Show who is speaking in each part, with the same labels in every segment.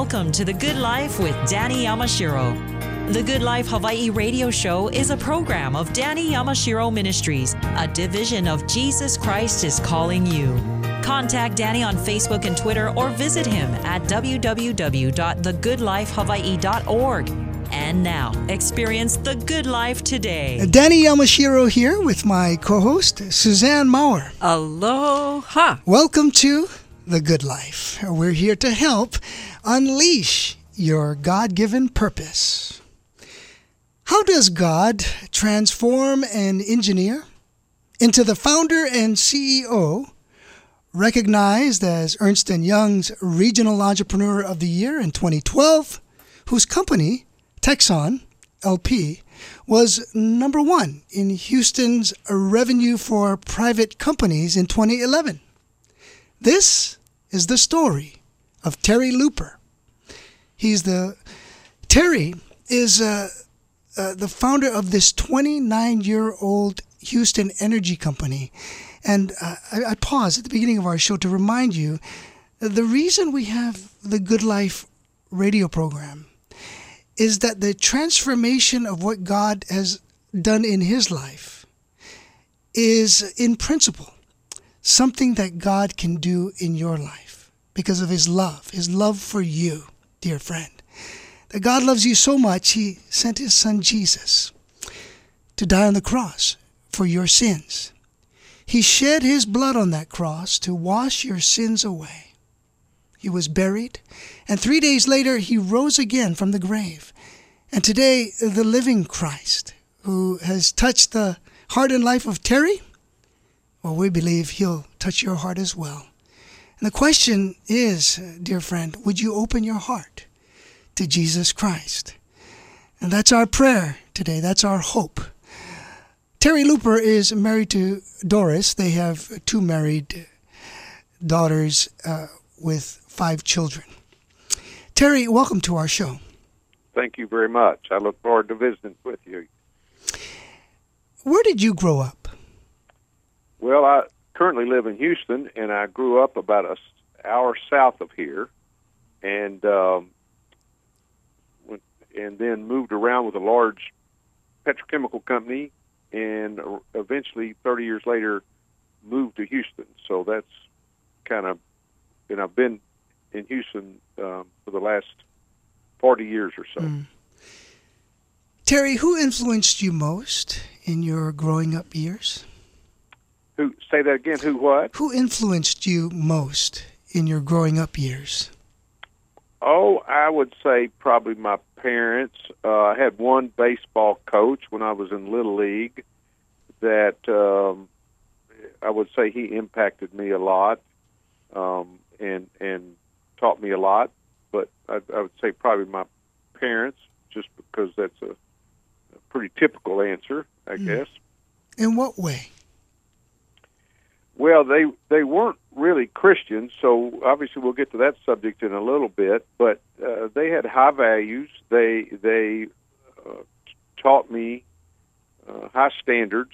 Speaker 1: Welcome to The Good Life with Danny Yamashiro. The Good Life Hawaii radio show is a program of Danny Yamashiro Ministries, a division of Jesus Christ is Calling You. Contact Danny on Facebook and Twitter or visit him at www.thegoodlifehawaii.org. And now, experience the good life today.
Speaker 2: Danny Yamashiro here with my co host, Suzanne Maurer.
Speaker 3: Aloha.
Speaker 2: Welcome to The Good Life. We're here to help unleash your God given purpose. How does God transform an engineer into the founder and CEO, recognized as Ernst & Young's Regional Entrepreneur of the Year in 2012, whose company, Texon LP, was number one in Houston's revenue for private companies in 2011? This is the story of Terry Looper. He's the Terry is uh, uh, the founder of this 29 year old Houston Energy Company. And uh, I, I pause at the beginning of our show to remind you the reason we have the Good Life radio program is that the transformation of what God has done in his life is, in principle, something that God can do in your life because of his love, his love for you, dear friend. That God loves you so much, he sent his son Jesus to die on the cross for your sins. He shed his blood on that cross to wash your sins away. He was buried, and three days later he rose again from the grave. And today, the living Christ, who has touched the heart and life of Terry, well, we believe he'll touch your heart as well. And the question is, dear friend, would you open your heart to Jesus Christ? And that's our prayer today. That's our hope. Terry Looper is married to Doris. They have two married daughters uh, with five children. Terry, welcome to our show.
Speaker 4: Thank you very much. I look forward to visiting with you.
Speaker 2: Where did you grow up?
Speaker 4: Well, I currently live in Houston, and I grew up about a hour south of here, and um, and then moved around with a large petrochemical company, and eventually, 30 years later, moved to Houston. So that's kind of, and I've been in Houston um, for the last 40 years or so. Mm.
Speaker 2: Terry, who influenced you most in your growing up years?
Speaker 4: Who say that again? Who what?
Speaker 2: Who influenced you most in your growing up years?
Speaker 4: Oh, I would say probably my parents. Uh, I had one baseball coach when I was in little league that um, I would say he impacted me a lot um, and and taught me a lot. But I, I would say probably my parents, just because that's a, a pretty typical answer, I mm. guess.
Speaker 2: In what way?
Speaker 4: Well, they they weren't really Christians, so obviously we'll get to that subject in a little bit. But uh, they had high values. They they uh, taught me uh, high standards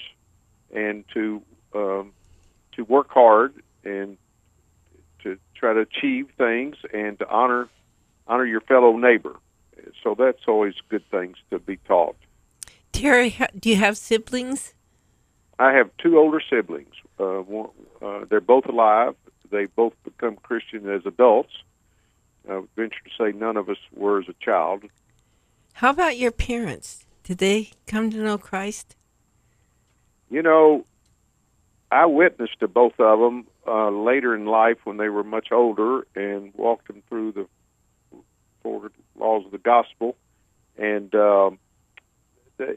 Speaker 4: and to um, to work hard and to try to achieve things and to honor honor your fellow neighbor. So that's always good things to be taught.
Speaker 3: Terry, do you have siblings?
Speaker 4: I have two older siblings. Uh, one, uh, they're both alive. They both become Christian as adults. I would venture to say none of us were as a child.
Speaker 3: How about your parents? Did they come to know Christ?
Speaker 4: You know, I witnessed to both of them uh, later in life when they were much older and walked them through the four laws of the gospel. And um, they,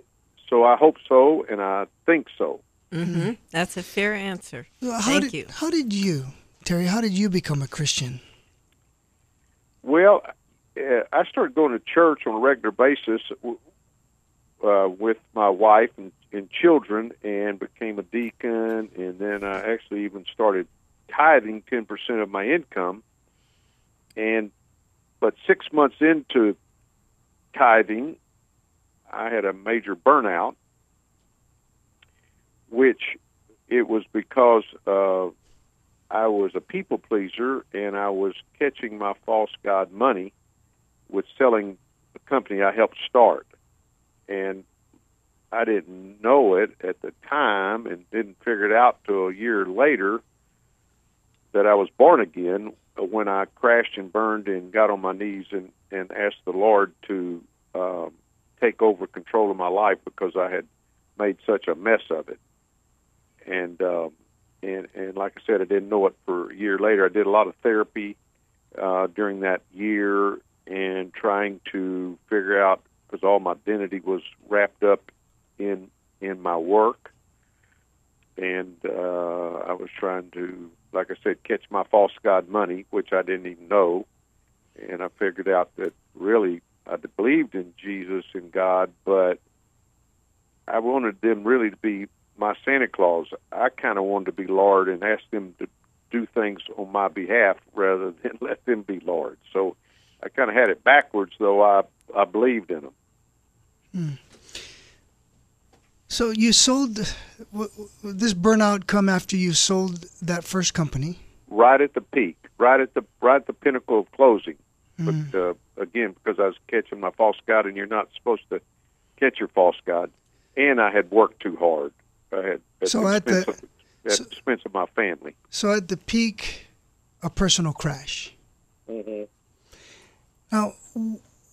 Speaker 4: so I hope so, and I think so.
Speaker 3: Mm-hmm. That's a fair answer.
Speaker 2: How
Speaker 3: Thank
Speaker 2: did,
Speaker 3: you.
Speaker 2: How did you, Terry? How did you become a Christian?
Speaker 4: Well, uh, I started going to church on a regular basis uh, with my wife and, and children, and became a deacon. And then I actually even started tithing ten percent of my income. And but six months into tithing, I had a major burnout which it was because uh, I was a people pleaser and I was catching my false god money with selling the company I helped start, and I didn't know it at the time and didn't figure it out till a year later that I was born again when I crashed and burned and got on my knees and, and asked the Lord to um, take over control of my life because I had made such a mess of it. And um, and and like I said, I didn't know it for a year later. I did a lot of therapy uh, during that year and trying to figure out because all my identity was wrapped up in in my work, and uh, I was trying to, like I said, catch my false god money, which I didn't even know, and I figured out that really I believed in Jesus and God, but I wanted them really to be my Santa Claus. I kind of wanted to be Lord and ask them to do things on my behalf rather than let them be Lord. So I kind of had it backwards, though I I believed in them.
Speaker 2: Hmm. So you sold this burnout come after you sold that first company.
Speaker 4: Right at the peak, right at the right at the pinnacle of closing. Mm. But uh, again, because I was catching my false god, and you're not supposed to catch your false god, and I had worked too hard. I had at so the at the of, at so, expense of my family.
Speaker 2: So at the peak, a personal crash.
Speaker 4: Mm-hmm.
Speaker 2: Now,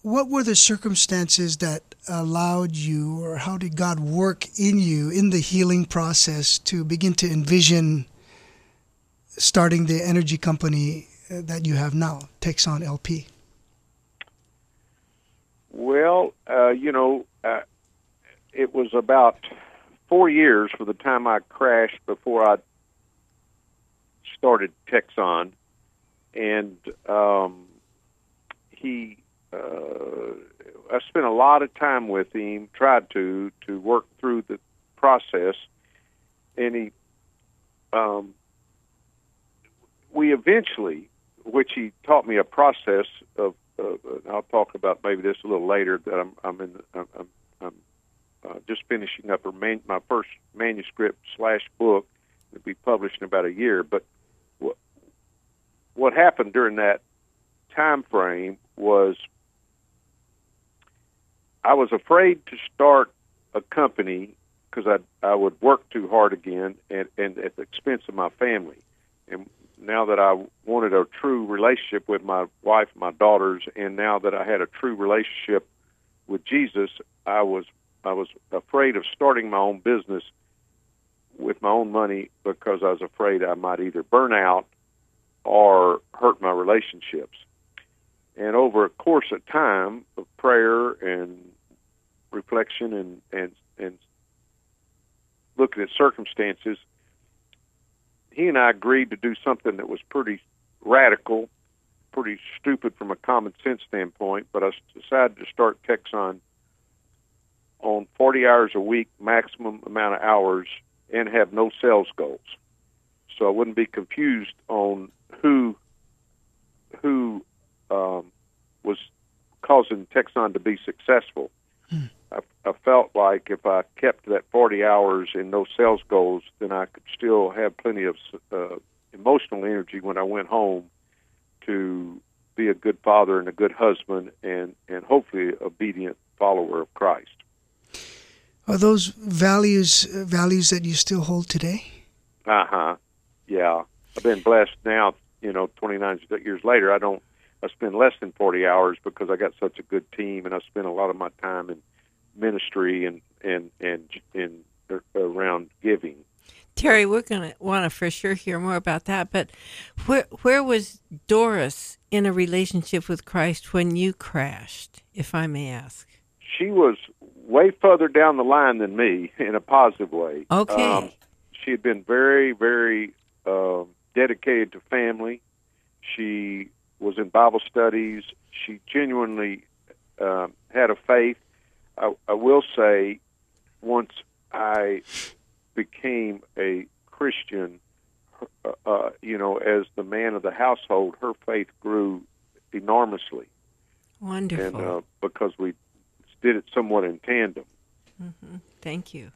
Speaker 2: what were the circumstances that allowed you, or how did God work in you in the healing process to begin to envision starting the energy company uh, that you have now, Texon LP?
Speaker 4: Well, uh, you know, uh, it was about four years for the time I crashed before I started Texon, and um, he uh, I spent a lot of time with him, tried to to work through the process, and he, um, we eventually, which he taught me a process of. Uh, I'll talk about maybe this a little later. That I'm I'm in I'm, I'm uh, just finishing up man, my first manuscript slash book to be published in about a year. But what what happened during that time frame was I was afraid to start a company because I I would work too hard again and and at the expense of my family. And now that I wanted a true relationship with my wife, my daughters, and now that I had a true relationship with Jesus, I was I was afraid of starting my own business with my own money because I was afraid I might either burn out or hurt my relationships. And over a course of time of prayer and reflection and and and looking at circumstances, he and I agreed to do something that was pretty radical, pretty stupid from a common sense standpoint. But I decided to start Texon on 40 hours a week, maximum amount of hours, and have no sales goals. So I wouldn't be confused on who who um, was causing Texon to be successful. Hmm. I, I felt like if I kept that 40 hours and no sales goals, then I could still have plenty of uh, emotional energy when I went home to be a good father and a good husband and, and hopefully obedient follower of Christ.
Speaker 2: Are those values uh, values that you still hold today?
Speaker 4: Uh huh. Yeah, I've been blessed now. You know, 29 years later, I don't. I spend less than 40 hours because I got such a good team, and I spend a lot of my time in ministry and and and and around giving.
Speaker 3: Terry, we're going to want to for sure hear more about that. But where where was Doris in a relationship with Christ when you crashed, if I may ask?
Speaker 4: She was way further down the line than me in a positive way.
Speaker 3: Okay. Um,
Speaker 4: she had been very, very uh, dedicated to family. She was in Bible studies. She genuinely uh, had a faith. I, I will say, once I became a Christian, uh, uh, you know, as the man of the household, her faith grew enormously.
Speaker 3: Wonderful.
Speaker 4: And uh, because we did it somewhat in tandem.
Speaker 3: Mm-hmm. Thank you.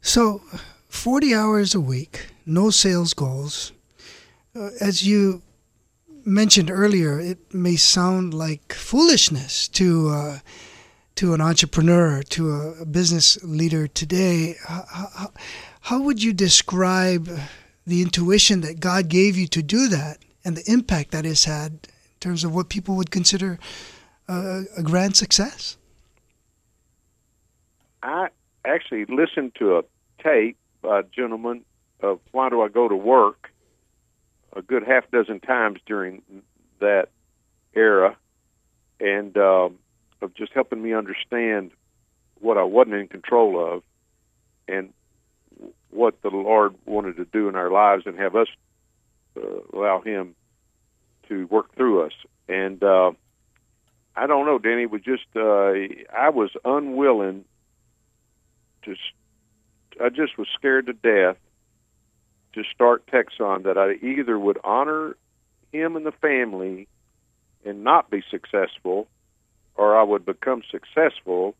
Speaker 2: So, 40 hours a week, no sales goals. Uh, as you mentioned earlier, it may sound like foolishness to uh, to an entrepreneur, to a, business leader today. How, how, how would you describe the intuition that God gave you to do that and the impact that has had in terms of what people would consider uh, a grand success?
Speaker 4: I actually listened to a tape by a gentleman of Why Do I Go to Work a good half dozen times during that era, and um, of just helping me understand what I wasn't in control of, and what the Lord wanted to do in our lives, and have us uh, allow Him to work through us. And uh, I don't know, Danny. Was just uh, I was unwilling to. I just was scared to death to start Texon that I either would honor him and the family and not be successful, or I would become successful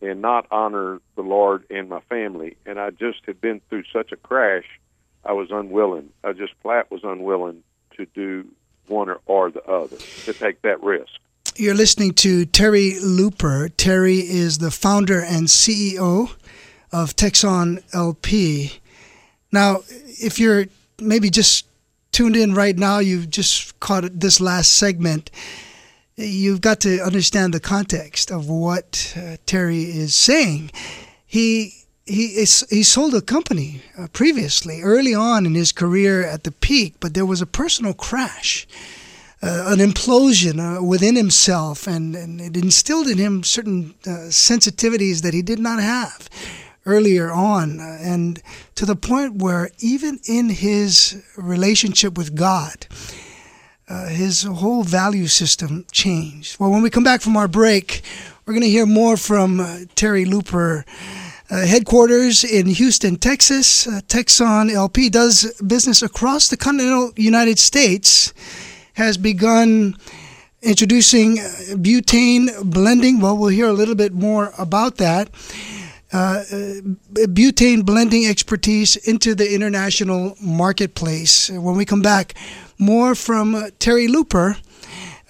Speaker 4: and not honor the Lord and my family. And I just had been through such a crash, I was unwilling. I just flat was unwilling to do one or, or the other, to take that risk.
Speaker 2: You're listening to Terry Looper. Terry is the founder and CEO of Texon LP. Now, if you're maybe just tuned in right now, you've just caught this last segment. You've got to understand the context of what uh, Terry is saying. He he is, he sold a company uh, previously, early on in his career at the peak, but there was a personal crash, uh, an implosion uh, within himself, and, and it instilled in him certain uh, sensitivities that he did not have earlier on, uh, and to the point where even in his relationship with God, uh, his whole value system changed. Well, when we come back from our break, we're going to hear more from Terry Looper. Uh, headquarters in Houston, Texas. Uh, Texon LP does business across the continental United States, has begun introducing uh, butane blending. Well, we'll hear a little bit more about that uh, butane blending expertise into the international marketplace. When we come back, more from uh, Terry Looper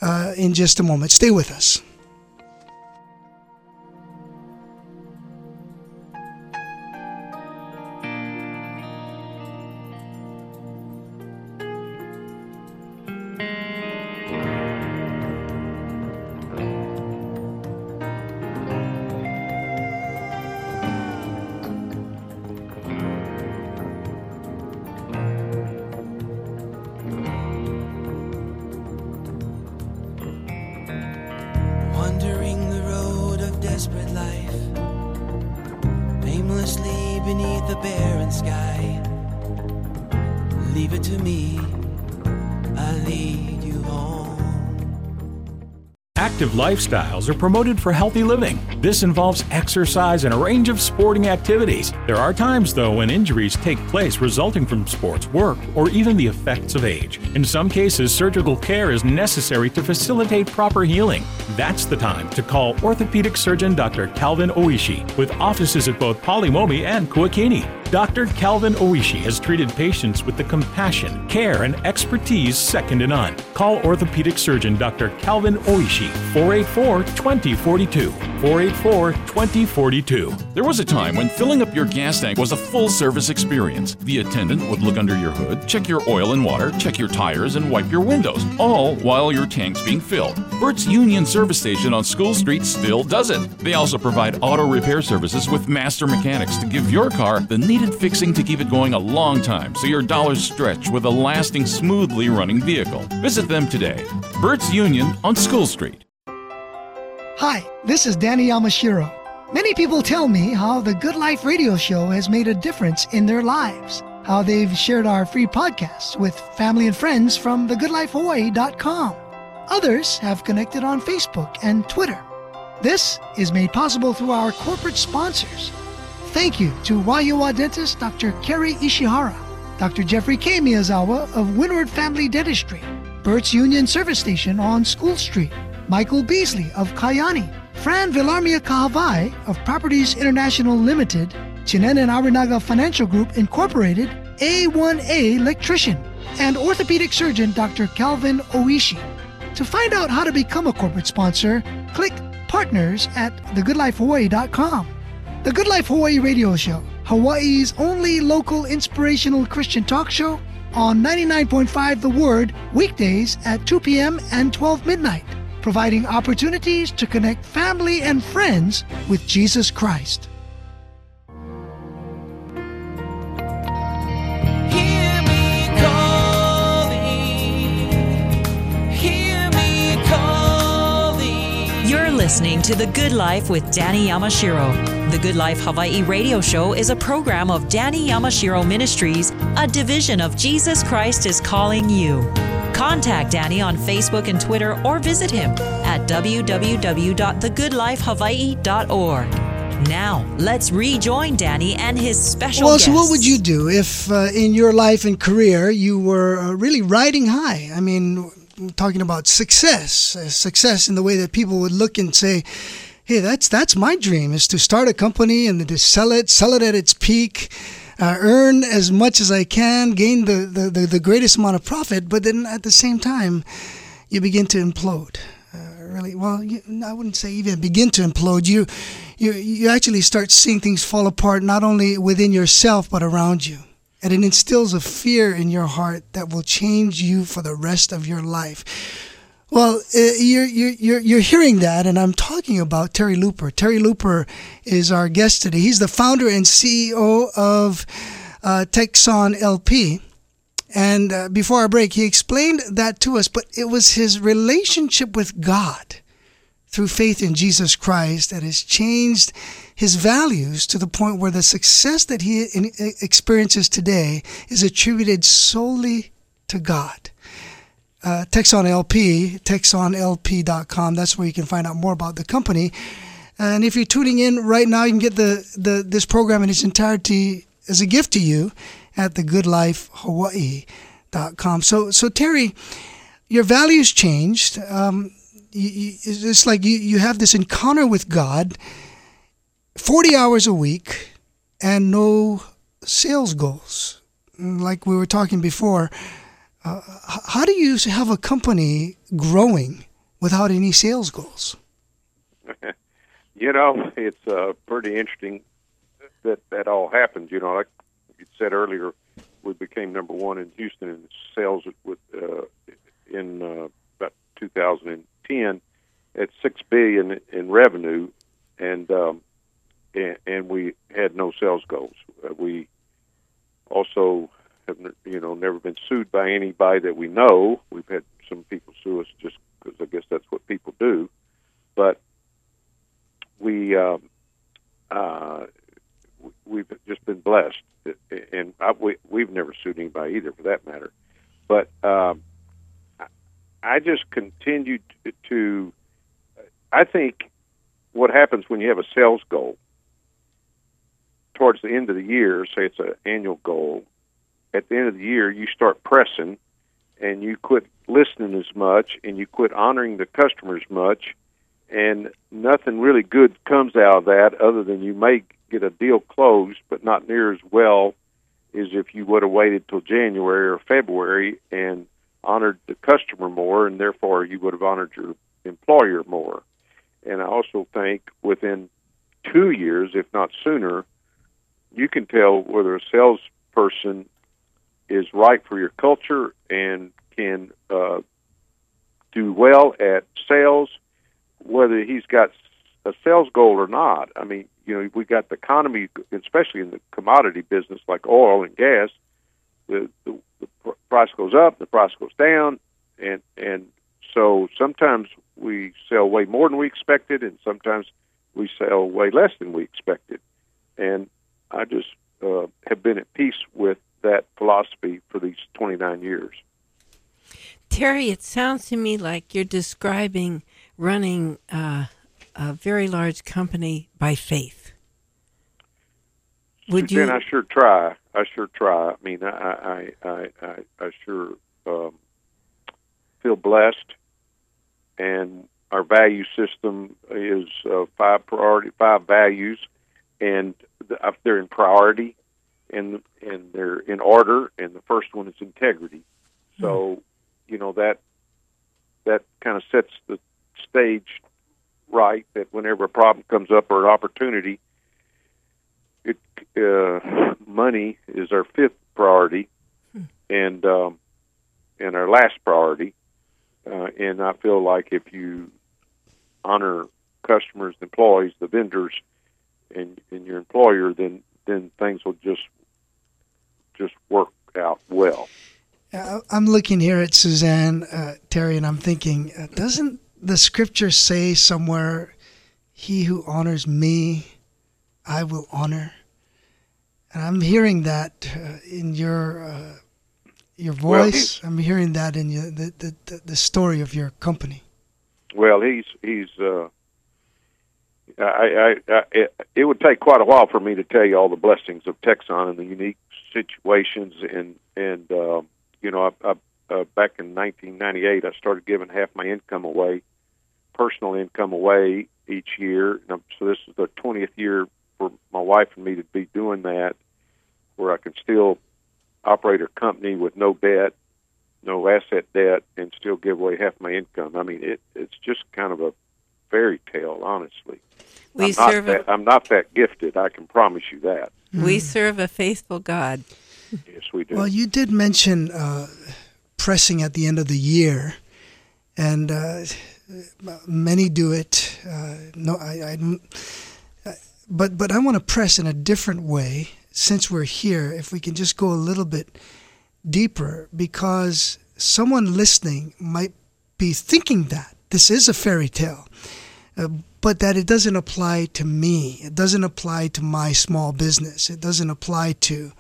Speaker 2: uh, in just a moment. Stay with us.
Speaker 5: Lifestyles are promoted for healthy living. This involves exercise and a range of sporting activities. There are times, though, when injuries take place resulting from sports, work, or even the effects of age. In some cases, surgical care is necessary to facilitate proper healing. That's the time to call orthopedic surgeon Dr. Calvin Oishi with offices at both Pali Momi and Kuakini. Dr. Calvin Oishi has treated patients with the compassion, care, and expertise second to none. Call orthopedic surgeon Dr. Calvin Oishi 484 2042. 484 2042.
Speaker 6: There was a time when filling up your gas tank was a full service experience. The attendant would look under your hood, check your oil and water, check your tires, and wipe your windows, all while your tank's being filled. Burt's Union Service Station on School Street still does it. They also provide auto repair services with master mechanics to give your car the needed fixing to keep it going a long time so your dollars stretch with a lasting, smoothly running vehicle. Visit them today. Burt's Union on School Street.
Speaker 2: Hi, this is Danny Yamashiro. Many people tell me how the Good Life radio show has made a difference in their lives, how they've shared our free podcasts with family and friends from thegoodlifehawaii.com. Others have connected on Facebook and Twitter. This is made possible through our corporate sponsors Thank you to Wahiawa dentist Dr. Kerry Ishihara, Dr. Jeffrey K. Miyazawa of Windward Family Dentistry, Burt's Union Service Station on School Street, Michael Beasley of Kayani, Fran Villarmia Kahavai of Properties International Limited, Chinen and Arinaga Financial Group Incorporated, A1A Electrician, and orthopedic surgeon Dr. Calvin Oishi. To find out how to become a corporate sponsor, click partners at thegoodlifehawaii.com. The Good Life Hawaii Radio Show, Hawaii's only local inspirational Christian talk show on 99.5 The Word, weekdays at 2 p.m. and 12 midnight, providing opportunities to connect family and friends with Jesus Christ.
Speaker 7: Hear me calling. Hear me calling.
Speaker 1: You're listening to The Good Life with Danny Yamashiro. The Good Life Hawaii radio show is a program of Danny Yamashiro Ministries, a division of Jesus Christ is Calling You. Contact Danny on Facebook and Twitter or visit him at www.thegoodlifehawaii.org. Now, let's rejoin Danny and his special
Speaker 2: Well, so what would you do if uh, in your life and career you were uh, really riding high? I mean, talking about success, uh, success in the way that people would look and say, "Hey, that's that's my dream is to start a company and to sell it, sell it at its peak." Uh, earn as much as I can, gain the, the, the, the greatest amount of profit, but then at the same time, you begin to implode. Uh, really, well, you, I wouldn't say even begin to implode. You, you, you actually start seeing things fall apart not only within yourself but around you, and it instills a fear in your heart that will change you for the rest of your life. Well, uh, you're, you're, you're, hearing that, and I'm talking about Terry Looper. Terry Looper is our guest today. He's the founder and CEO of uh, Texon LP. And uh, before our break, he explained that to us, but it was his relationship with God through faith in Jesus Christ that has changed his values to the point where the success that he experiences today is attributed solely to God uh, Texon LP, texonlp.com. That's where you can find out more about the company. And if you're tuning in right now, you can get the, the this program in its entirety as a gift to you at thegoodlifehawaii.com. So, so Terry, your values changed. Um, you, you, it's like you, you have this encounter with God 40 hours a week and no sales goals. Like we were talking before, uh, how do you have a company growing without any sales goals?
Speaker 4: You know, it's uh, pretty interesting that that all happens. You know, like you said earlier, we became number one in Houston in sales with uh, in uh, about 2010 at six billion in revenue, and um, and, and we had no sales goals. Uh, we also have you know never been sued by anybody that we know. We've had some people sue us just because I guess that's what people do, but we um, uh, we've just been blessed, and I, we, we've never sued anybody either, for that matter. But um, I- just continued to. I think what happens when you have a sales goal towards the end of the year, say it's an annual goal, at the end of the year you start pressing, and you quit listening as much, and you quit honoring the customers much, and nothing really good comes out of that other than you may get a deal closed, but not near as well as if you would have waited till January or February and honored the customer more, and therefore you would have honored your employer more. And I also think within two years, if not sooner, you can tell whether a salesperson is right for your culture and can uh, do well at sales, whether he's got a sales goal or not. I mean, you know, we got the economy, especially in the commodity business like oil and gas. The, the, the pr- price goes up, the price goes down, and and so sometimes we sell way more than we expected, and sometimes we sell way less than we expected. And I just uh, have been at peace with that philosophy for these 29 years.
Speaker 3: Terry, it sounds to me like you're describing running uh, a very large company by faith. Would
Speaker 4: Suzanne,
Speaker 3: you?
Speaker 4: I sure try. I sure try. I mean, I I I I, I sure um, feel blessed, and our value system is uh, five priority, five values, and the, they're in priority. And and they're in order. And the first one is integrity. So, you know that that kind of sets the stage right. That whenever a problem comes up or an opportunity, it uh, money is our fifth priority, and um, and our last priority. Uh, and I feel like if you honor customers, employees, the vendors, and, and your employer, then then things will just just work out well.
Speaker 2: I'm looking here at Suzanne uh, Terry, and I'm thinking, uh, doesn't the scripture say somewhere, "He who honors me, I will honor"? And I'm hearing that uh, in your uh, your
Speaker 4: Well,
Speaker 2: voice. I'm hearing that in your, the, the the story of your company.
Speaker 4: Well, he's he's. Uh, I, I, I it, it would take quite a while for me to tell you all the blessings of Texon and the unique situations and and um, you know I, I, uh, back in 1998 I started giving half my income away, personal income away each year. And I'm- so this is the 20th year for my wife and me to be doing that, where I can still operate a company with no debt, no asset debt, and still give away half my income. I mean, it it's just kind of a fairy tale, honestly.
Speaker 3: We
Speaker 4: I'm not
Speaker 3: serve
Speaker 4: that,
Speaker 3: a,
Speaker 4: I'm not that gifted. I can promise you that.
Speaker 3: we serve a faithful God.
Speaker 4: Yes, we do.
Speaker 2: Well, you did mention uh, pressing at the end of the year, and uh, many do it. Uh, no, I, I, don't- uh, but but I want to press in a different way. Since we're here, if we can just go a little bit deeper, because someone listening might be thinking that this is a fairy tale, uh, but that it doesn't apply to me. It doesn't apply to my small business. It doesn't apply to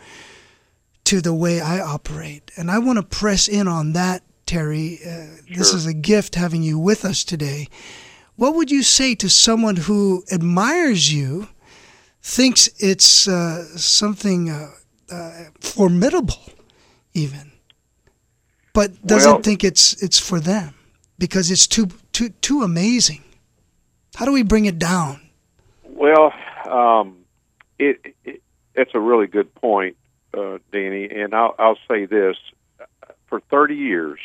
Speaker 2: to the way I operate. And I want to press in on that, Terry. Uh, This is a gift having you with us today. What would you say to someone who admires you, thinks it's uh, something uh, uh, formidable, even, but doesn't
Speaker 4: Well-
Speaker 2: think it's it's for them because it's too too too amazing? How do we bring it down?
Speaker 4: Well, um, it, it it's a really good point, uh, Danny, and I'll I'll say this: for thirty years,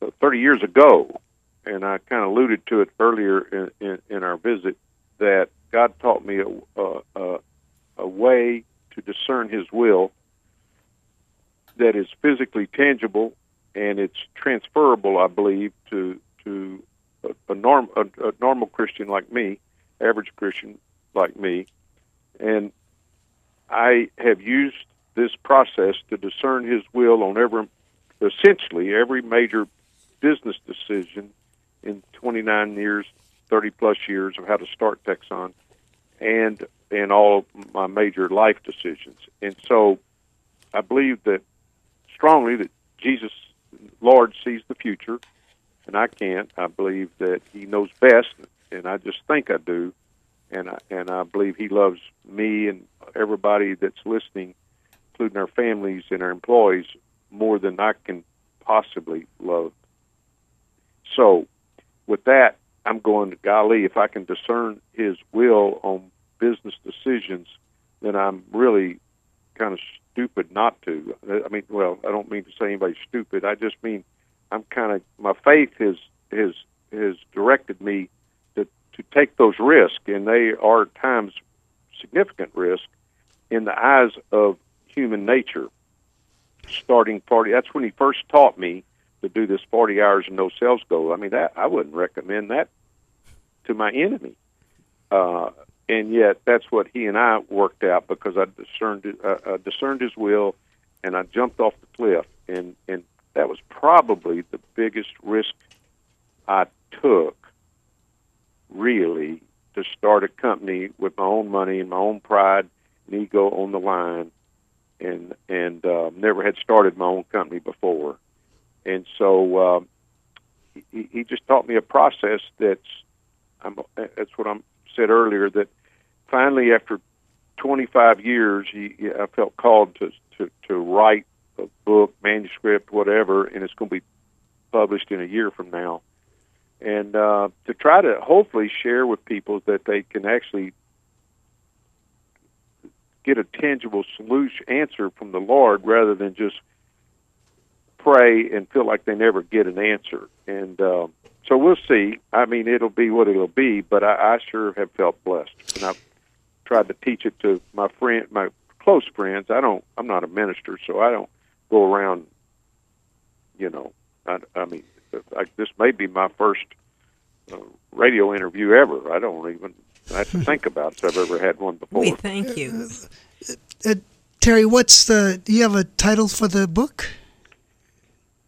Speaker 4: uh, thirty years ago, and I kind of alluded to it earlier in, in, in our visit, that God taught me a, a, a way to discern His will that is physically tangible and it's transferable, I believe, to to a, a norm a, a normal Christian like me, average Christian like me, and I have used this process to discern His will on every, essentially every major business decision in 29 years, 30 plus years of how to start Texon, and in all my major life decisions. And so, I believe that strongly that Jesus, Lord, sees the future, and I can't. I believe that He knows best, and I just think I do, and I, and I believe He loves me and everybody that's listening, including our families and our employees, more than I can possibly love. So, with that, I'm going to golly. If I can discern His will on business decisions, then I'm really kind of stupid not to. I mean, well, I don't mean to say anybody's stupid. I just mean I'm kind of my faith has has has directed me to to take those risks, and they are at times significant risk in the eyes of human nature. Starting forty, that's when he first taught me to do this forty hours and no sales goal. I mean, that I wouldn't recommend that to my enemy. Uh, and yet, that's what he and I worked out because I discerned uh, uh, discerned his will, and I jumped off the cliff, and and that was probably the biggest risk I took, really, to start a company with my own money and my own pride and ego on the line, and and uh, never had started my own company before, and so uh, he, he just taught me a process that's I'm, that's what I said earlier that finally after 25 years he, I felt called to, to to write a book manuscript whatever and it's going to be published in a year from now and uh, to try to hopefully share with people that they can actually get a tangible solution answer from the Lord rather than just pray and feel like they never get an answer. And um, so we'll see. I mean, it'll be what it'll be, but I, I sure have felt blessed, and I've tried to teach it to my friend, my close friends. I don't. I'm not a minister, so I don't go around. You know, I, I mean, I, this may be my first uh, radio interview ever. I don't even I have to think about if I've ever had one before.
Speaker 3: We thank you.
Speaker 2: Uh, Terry, what's the? Do you have a title for the book?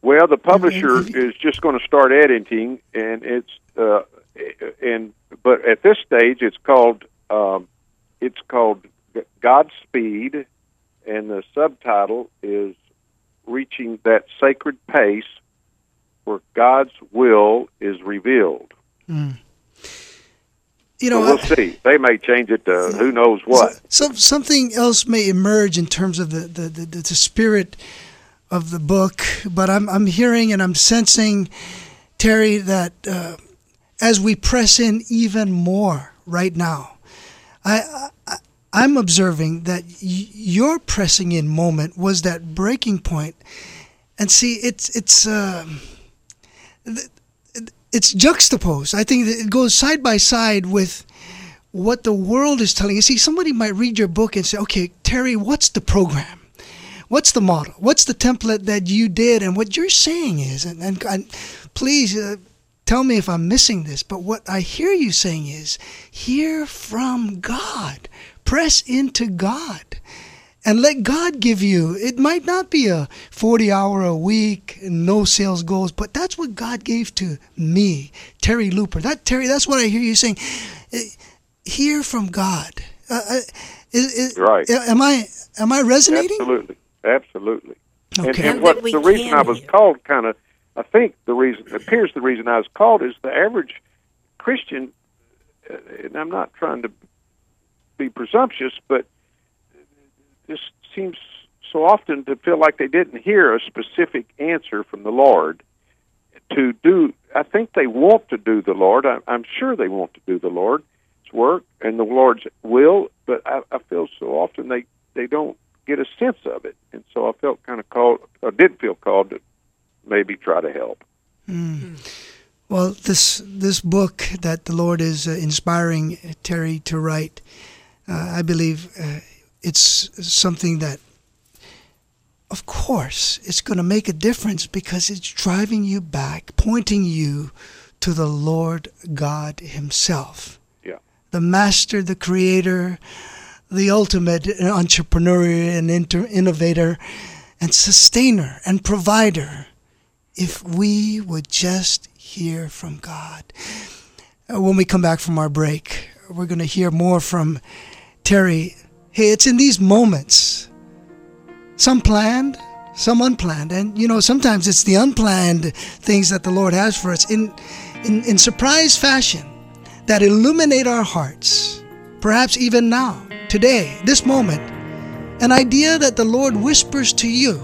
Speaker 4: Well, the publisher
Speaker 2: Have
Speaker 4: is just going to start editing, and it's uh, and but at this stage, it's called um, it's called Godspeed, and the subtitle is reaching that sacred pace where God's will is revealed.
Speaker 2: You
Speaker 4: So
Speaker 2: know,
Speaker 4: we'll
Speaker 2: I-
Speaker 4: see. They may change it to who knows what.
Speaker 2: Some something else may emerge in terms of the the, the, the, the spirit of the book, but I'm I'm hearing and I'm sensing, Terry, that uh, as we press in even more right now, I. I I'm observing that y- your pressing in moment was that breaking point, and see, it's it's th- it's juxtaposed. I think it goes side by side with what the world is telling you. See, somebody might read your book and say, okay, Terry, what's the program? What's the model? What's the template that you did? And what you're saying is, and, and, and please uh, tell me if I'm missing this, but what I hear you saying is, hear from God, press into God. And let God give you. It might not be a 40 hour a week, no sales goals, but that's what God gave to me, Terry Looper. That Terry, that's what I hear you saying. Eh, Hear from God. Uh, uh, is, is,
Speaker 4: Right.
Speaker 2: Am I am I resonating?
Speaker 4: Absolutely, absolutely.
Speaker 2: Okay.
Speaker 4: And,
Speaker 3: And
Speaker 4: and what the reason
Speaker 3: can
Speaker 4: I was
Speaker 3: hear.
Speaker 4: called, kind of, I think the reason appears the reason I was called is the average Christian, uh, and I'm not trying to be presumptuous, but this seems so often to feel like they didn't hear a specific answer from the Lord to do. I think they want to do the Lord. I, I'm sure they want to do the Lord's work and the Lord's will, but I, I feel so often they they don't get a sense of it, and so I felt kind of called, or did feel called to maybe try to help.
Speaker 2: Well, this this book that the Lord is uh, inspiring Terry to write, I believe uh, it's something that, of course, it's going to make a difference because it's driving you back, pointing you to the Lord God Himself,
Speaker 4: Yeah,
Speaker 2: the Master, the Creator, the ultimate entrepreneur and inter- innovator, and sustainer and provider if we would just hear from God. Uh, When we come back from our break, we're going to hear more from Terry. Hey, it's in these moments, some planned, some unplanned, and you know sometimes it's the unplanned things that the Lord has for us in in, in surprise fashion that illuminate our hearts. Perhaps even now, today, this moment, an idea that the Lord whispers to you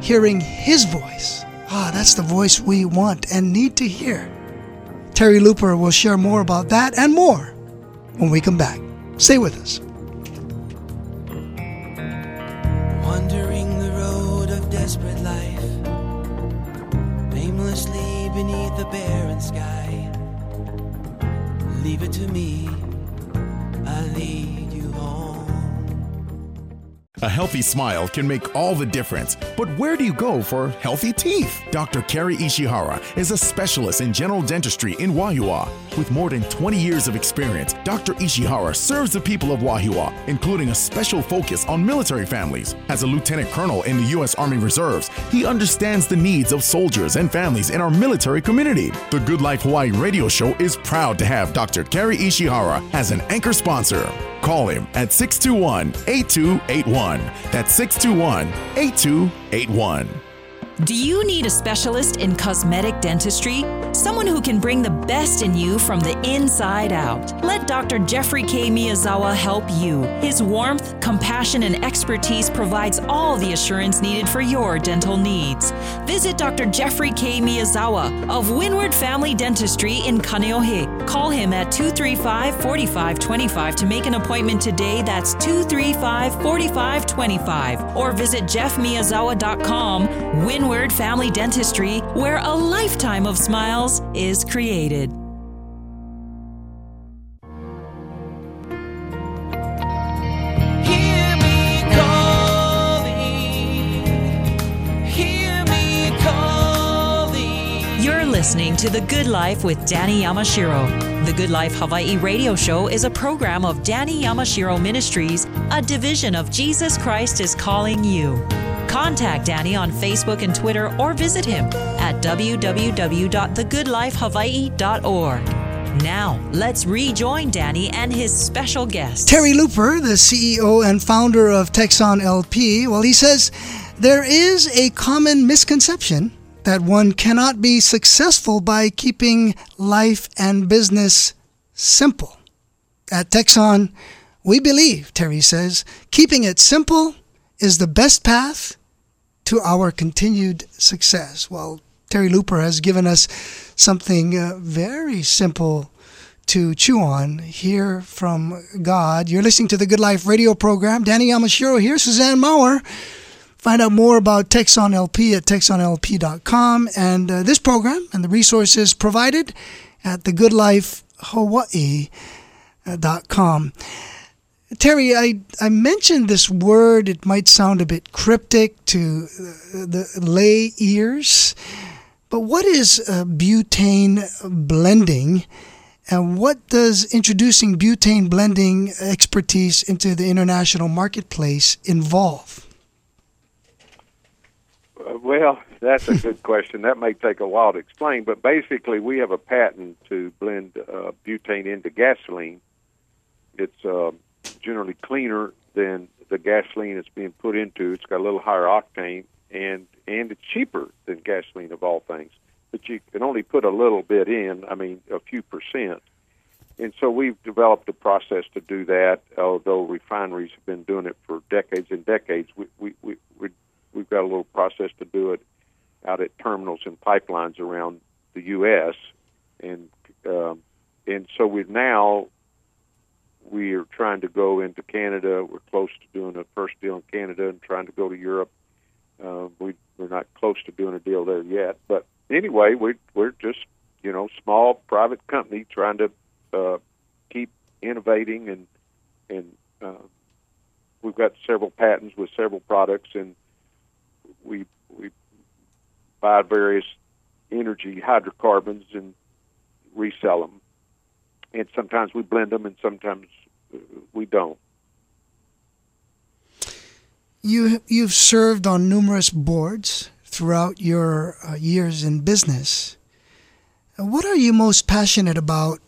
Speaker 2: hearing His voice. Ah, that's the voice we want and need to hear. Terry Looper will share more about that and more when we come back. Stay with us.
Speaker 7: Wandering the road of desperate life, aimlessly beneath the barren sky. Leave it to me, I lead you home.
Speaker 8: A healthy smile can make all the difference. But where do you go for healthy teeth? Dr. Kerry Ishihara is a specialist in general dentistry in Wahiawa. With more than 20 years of experience, Dr. Ishihara serves the people of Wahiawa, including a special focus on military families. As a lieutenant colonel in the U.S. Army Reserves, he understands the needs of soldiers and families in our military community. The Good Life Hawaii radio show is proud to have Dr. Kerry Ishihara as an anchor sponsor. Call him at 621 8281. That's 621 8281.
Speaker 1: Do you need a specialist in cosmetic dentistry? Someone who can bring the best in you from the inside out. Let Dr. Jeffrey K. Miyazawa help you. His warmth, compassion, and expertise provides all the assurance needed for your dental needs. Visit Dr. Jeffrey K. Miyazawa of Windward Family Dentistry in Kaneohe. Call him at 235 4525 to make an appointment today. That's 235 4525. Or visit jeffmiyazawa.com. Windward Family Dentistry, where a lifetime of smiles is created. To The Good Life with Danny Yamashiro. The Good Life Hawaii radio show is a program of Danny Yamashiro Ministries, a division of Jesus Christ is Calling You. Contact Danny on Facebook and Twitter or visit him at www.thegoodlifehawaii.org. Now, let's rejoin Danny and his special guest.
Speaker 2: Terry Looper, the CEO and founder of Texon LP, well, he says there is a common misconception that one cannot be successful by keeping life and business simple. At Texon, we believe, Terry says, keeping it simple is the best path to our continued success. Well, Terry Looper has given us something uh, very simple to chew on, hear from God. You're listening to the Good Life radio program. Danny Yamashiro here, Suzanne Maurer. Find out more about Texon LP at texonlp.com and uh, this program and the resources provided at thegoodlifehawaii.com. Terry, I, I mentioned this word. It might sound a bit cryptic to the lay ears, but what is uh, butane blending? And what does introducing butane blending expertise into the international marketplace involve?
Speaker 4: Uh, well, that's a good question. That may take a while to explain, but basically, we have a patent to blend uh, butane into gasoline. It's uh, generally cleaner than the gasoline it's being put into. It's got a little higher octane, and and it's cheaper than gasoline of all things. But you can only put a little bit in. I mean, a few percent. And so we've developed a process to do that. Although refineries have been doing it for decades and decades, we we we, we've got a little process to do it out at terminals and pipelines around the U.S. and um, and so we've now we are trying to go into Canada. We're close to doing a first deal in Canada and trying to go to Europe. Uh, we, we're not close to doing a deal there yet, but anyway, we, we're just you know small private company trying to uh, keep innovating and and uh, we've got several patents with several products and we we buy various energy hydrocarbons and resell them and sometimes we blend them and sometimes uh, we don't
Speaker 2: You you've served on numerous boards throughout your uh, years in business. What are you most passionate about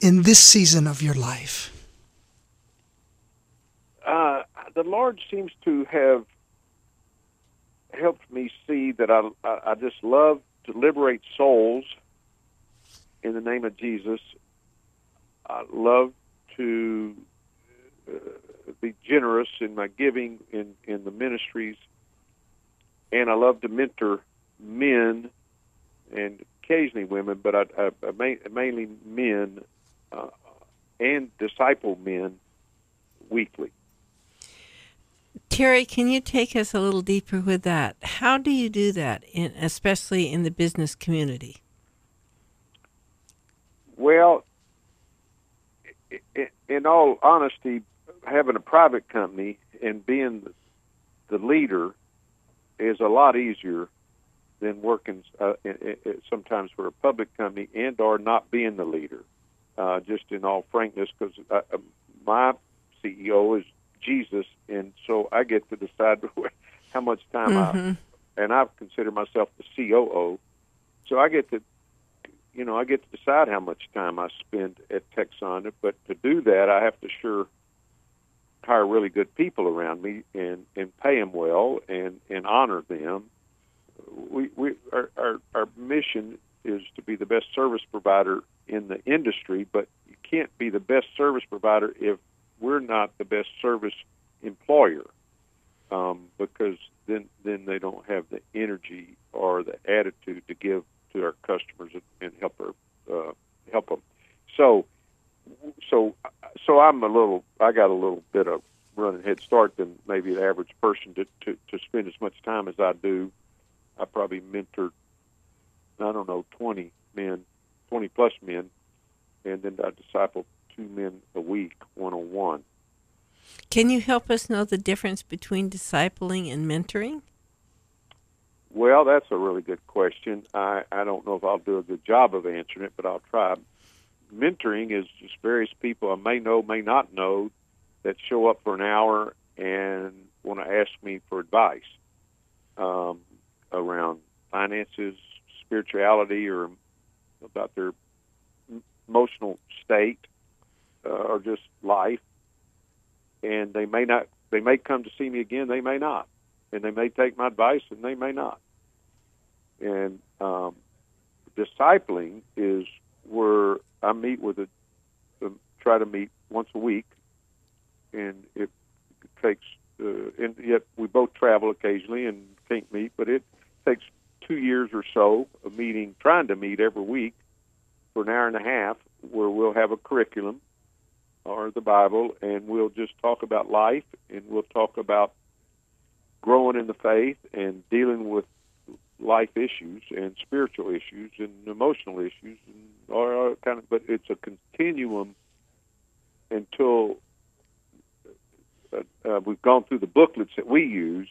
Speaker 2: in this season of your life?
Speaker 4: uh, the Lord seems to have helped me see that I, I I just love to liberate souls in the name of Jesus. I love to uh, be generous in my giving in in the ministries, and I love to mentor men and occasionally women, but I, I, I ma- mainly men uh, and disciple men weekly.
Speaker 3: Terry, can you take us a little deeper with that? How do you do that, in, especially in the business community?
Speaker 4: Well, in all honesty, having a private company and being the leader is a lot easier than working uh, sometimes for a public company and or not being the leader. Uh, just in all frankness, because uh, uh, my CEO is Jesus, and so I get to decide how much time I mm-hmm. and I consider myself the COO. So I get to, you know, I get to decide how much time I spend at Texon. But to do that, I have to sure hire really good people around me and and pay them well and and honor them we, we our, our our mission is to be the best service provider in the industry, but you can't be the best service provider if we're not the best service employer, um, because then then they don't have the energy or the attitude to give to our customers and, help our uh, help them. So so so I'm a little I got a little bit of running head start than maybe the average person to, to, to spend as much time as I do. I probably mentored I don't know, 20 men, 20 plus men, and then I disciple two men a week, one on one.
Speaker 3: Can you help us know the difference between discipling and mentoring?
Speaker 4: Well, that's a really good question. I, I don't know if I'll do a good job of answering it, but I'll try. Mentoring is just various people I may know, may not know, that show up for an hour and want to ask me for advice um, around finances, spirituality or about their emotional state uh, or just life and they may not they may come to see me again they may not. And they may take my advice and they may not. And um, discipling is where i meet with a um, try to meet once a week. And it takes uh, and yet we both travel occasionally and can't meet but it takes two years or so of meeting, trying to meet every week for an hour and a half, where we'll have a curriculum or the Bible, and we'll just talk about life, and we'll talk about growing in the faith and dealing with life issues and spiritual issues and emotional issues, and or kind of. But it's a continuum until uh, uh, we've gone through the booklets that we use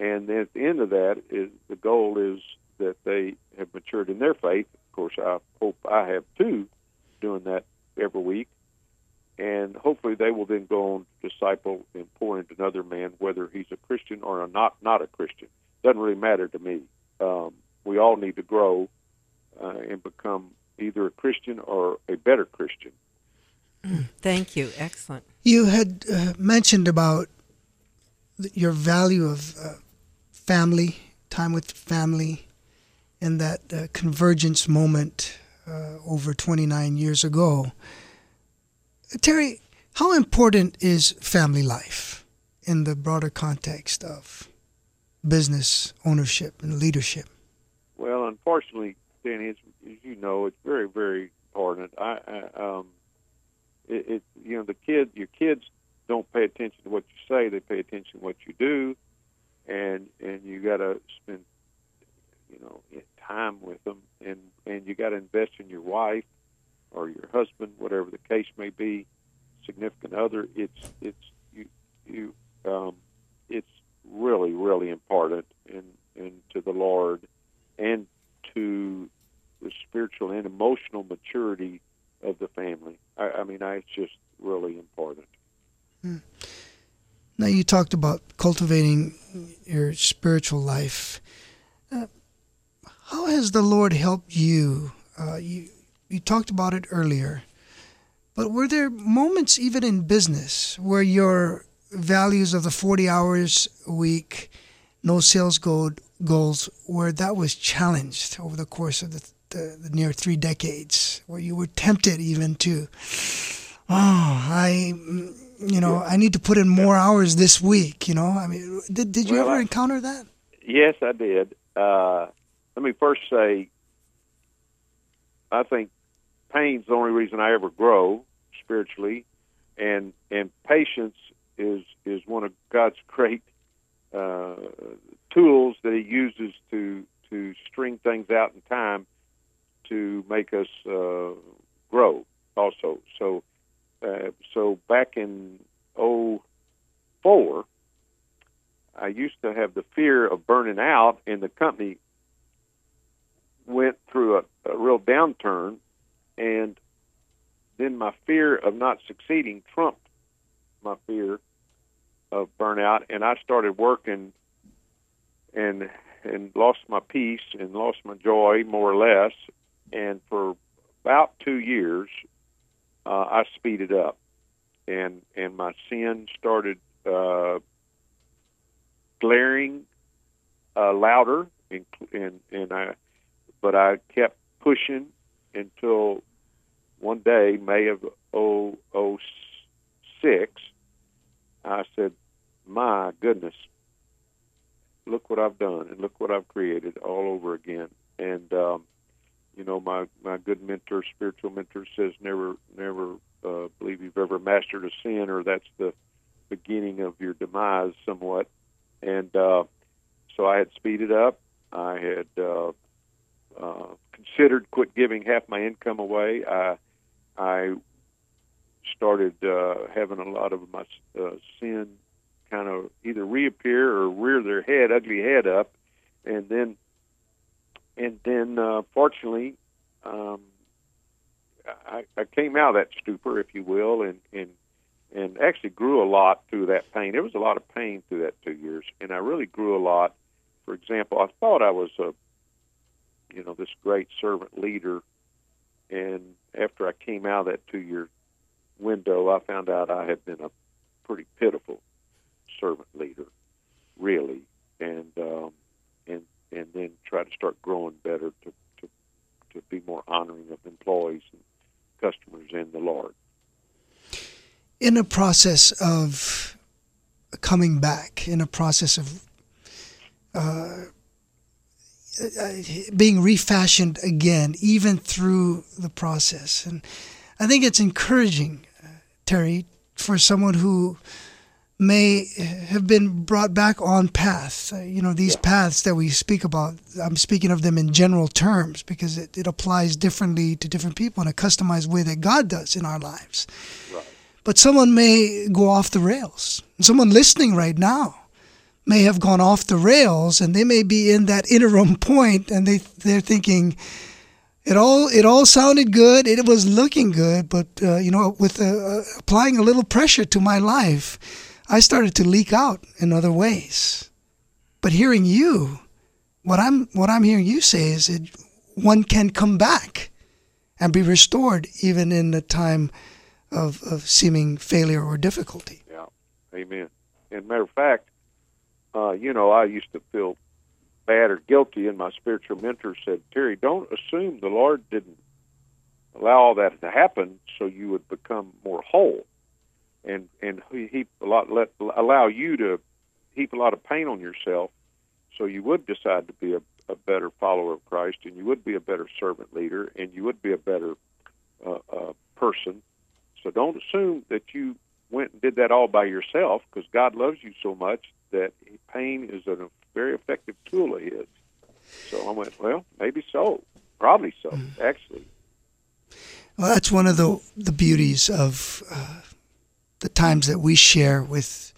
Speaker 4: and then at the end of that is the goal is that they have matured in their faith. Of course, I hope I have too, doing that every week, and hopefully they will then go on to disciple and pour into another man, whether he's a Christian or a not not a Christian. Doesn't really matter to me. Um, we all need to grow uh, and become either a Christian or a better Christian.
Speaker 3: Thank you. Excellent.
Speaker 2: You had uh, mentioned about your value of uh, family, time with family, and that uh, convergence moment uh, over 29 years ago. Terry, how important is family life in the broader context of business ownership and leadership?
Speaker 4: Well, unfortunately, Danny, as, you know, it's very, very important. I, I um, it, it, you know, the kid, your kids don't pay attention to what you say; they pay attention to what you do and and you got to spend you know time with them and and you got to invest in your wife or your husband whatever the case may be significant other it's it's you you um it's really really important in in to the lord and to the spiritual and emotional maturity of the family i, I mean I, it's just really important
Speaker 2: hmm. Now, you talked about cultivating your spiritual life. Uh, how has the Lord helped you? Uh, you you talked about it earlier, but were there moments even in business where your values of the 40 hours a week, no sales goal, goals, where that was challenged over the course of the, the, the near three decades, where you were tempted even to, oh, I you know, I need to put in more hours this week. You know, I mean, did did you well, ever encounter that?
Speaker 4: Yes, I did. Uh, let me first say, I think pain's the only reason I ever grow spiritually, and and patience is is one of God's great uh, tools that He uses to to string things out in time to make us uh, grow. Also, so uh, so back in '04, I used to have the fear of burning out, and the company went through a, a real downturn, and then my fear of not succeeding trumped my fear of burnout, and I started working and and lost my peace and lost my joy more or less, and for about two years uh, I speeded up, and and my sin started uh, glaring uh, louder and and, and I, but I kept pushing until one day, May of 006, I said, "My goodness, look what I've done, and look what I've created all over again." And um, you know, my my good mentor, spiritual mentor, says, "Never, never uh, believe you've ever mastered a sin, or that's the beginning of your demise, somewhat." And uh, so I had speeded up. I had uh, uh, considered quit giving half my income away. I I started uh, having a lot of my uh, sin kind of either reappear or rear their head, ugly head up, and then and then uh, fortunately, um, I, I came out of that stupor, if you will, and and and actually grew a lot through that pain. There was a lot of pain through that two years, and I really grew a lot. For example, I thought I was a, you know, this great servant leader, and after I came out of that two-year window, I found out I had been a pretty pitiful servant leader, really, and um, and and then try to start growing better to to to be more honoring of employees and customers and the Lord.
Speaker 2: In a process of coming back, in a process of uh, being refashioned again, even through the process, and I think it's encouraging, uh, Terry, for someone who may have been brought back on path. Uh, you know, these yeah. paths that we speak about, I'm speaking of them in general terms because it, it applies differently to different people in a customized way that God does in our lives. Right. But someone may go off the rails. Someone listening right now may have gone off the rails and they may be in that interim point and they, they're thinking, it all it all sounded good. It was looking good, but uh, you know, with uh, uh applying a little pressure to my life, I started to leak out in other ways. But hearing you, what I'm what I'm hearing you say is that one can come back and be restored even in the time of, of seeming failure or difficulty.
Speaker 4: Yeah, amen. And matter of fact, uh, you know, I used to feel bad or guilty, and my spiritual mentor said, Terry, don't assume the Lord didn't allow all that to happen so you would become more whole and and heap a lot let allow you to heap a lot of pain on yourself, so you would decide to be a, a better follower of Christ, and you would be a better servant leader, and you would be a better uh, uh, person. So don't assume that you went and did that all by yourself, because God loves you so much that pain is a very effective tool of His. So I went, well, maybe so, probably so, mm. actually.
Speaker 2: Well, that's one of the the beauties of uh, the times that we share with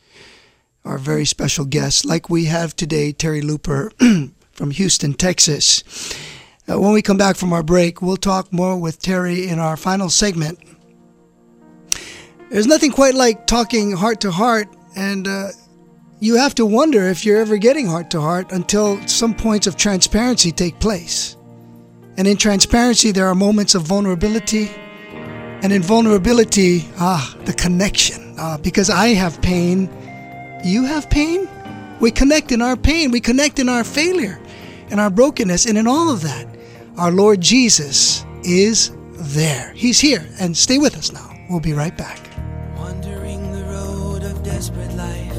Speaker 2: our very special guests, like we have today, Terry Looper from Houston, Texas. Uh, when we come back from our break, we'll talk more with Terry in our final segment. There's nothing quite like talking heart to heart, and uh, you have to wonder if you're ever getting heart to heart until some points of transparency take place. And in transparency, there are moments of vulnerability and in vulnerability, ah, the connection. Ah, because I have pain, you have pain. We connect in our pain, we connect in our failure, in our brokenness, and in all of that. Our Lord Jesus is there. He's here. And stay with us now. We'll be right back.
Speaker 7: Desperate life,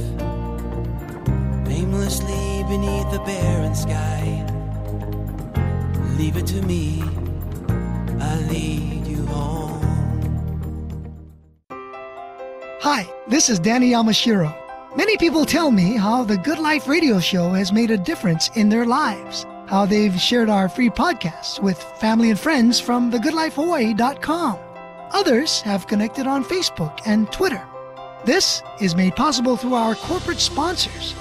Speaker 7: aimlessly beneath the barren sky. Leave it to me, I lead you home.
Speaker 2: Hi, this is Danny Yamashiro. Many people tell me how the Good Life radio show has made a difference in their lives, how they've shared our free podcasts with family and friends from thegoodlifehawaii.com. Others have connected on Facebook and Twitter. This is made possible through our corporate sponsors.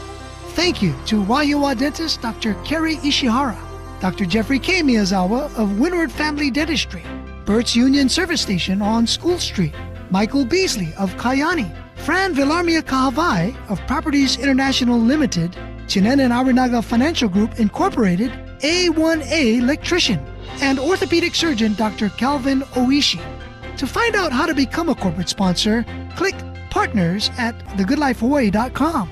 Speaker 2: Thank you to Wahiawa dentist Dr. Kerry Ishihara, Dr. Jeffrey K. Miyazawa of Windward Family Dentistry, Burt's Union Service Station on School Street, Michael Beasley of Kyani, Fran Villarmia Kahavai of Properties International Limited, Chinen and Arinaga Financial Group Incorporated, A1A Electrician, and orthopedic surgeon Dr. Calvin Oishi. To find out how to become a corporate sponsor, click partners at thegoodlifehawaii.com.